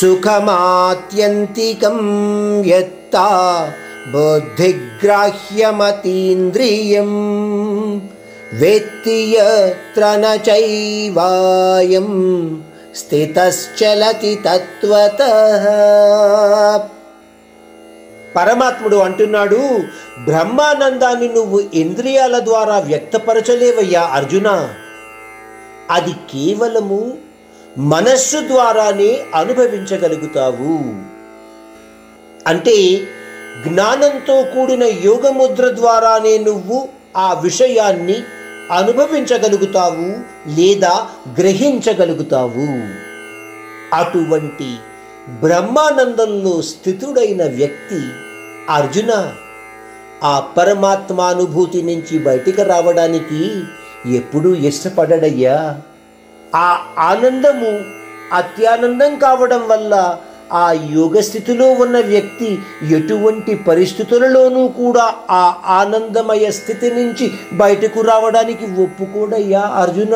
సుఖమాత్యంతికం ఎత్త బుద్ధిగ్రాహ్యమతీంద్రియం వేత్తి యత్ర చైవాయం స్థితశ్చలతి తత్వత పరమాత్ముడు అంటున్నాడు బ్రహ్మానందాన్ని నువ్వు ఇంద్రియాల ద్వారా వ్యక్తపరచలేవయ్యా అర్జున. అది కేవలము మనస్సు ద్వారానే అనుభవించగలుగుతావు. అంటే జ్ఞానంతో కూడిన యోగముద్ర ద్వారానే నువ్వు ఆ విషయాన్ని అనుభవించగలుగుతావు లేదా గ్రహించగలుగుతావు. అటువంటి బ్రహ్మానందంలో స్థితుడైన వ్యక్తి అర్జున ఆ పరమాత్మానుభూతి నుంచి బయటికి రావడానికి ఎప్పుడూ ఇష్టపడడయ్యా. ఆ ఆనందము అత్యానందం కావడం వల్ల ఆ యోగ స్థితిలో ఉన్న వ్యక్తి ఎటువంటి పరిస్థితులలోనూ కూడా ఆ ఆనందమయ స్థితి నుంచి బయటకు రావడానికి ఒప్పుకోడయ్యా అర్జున.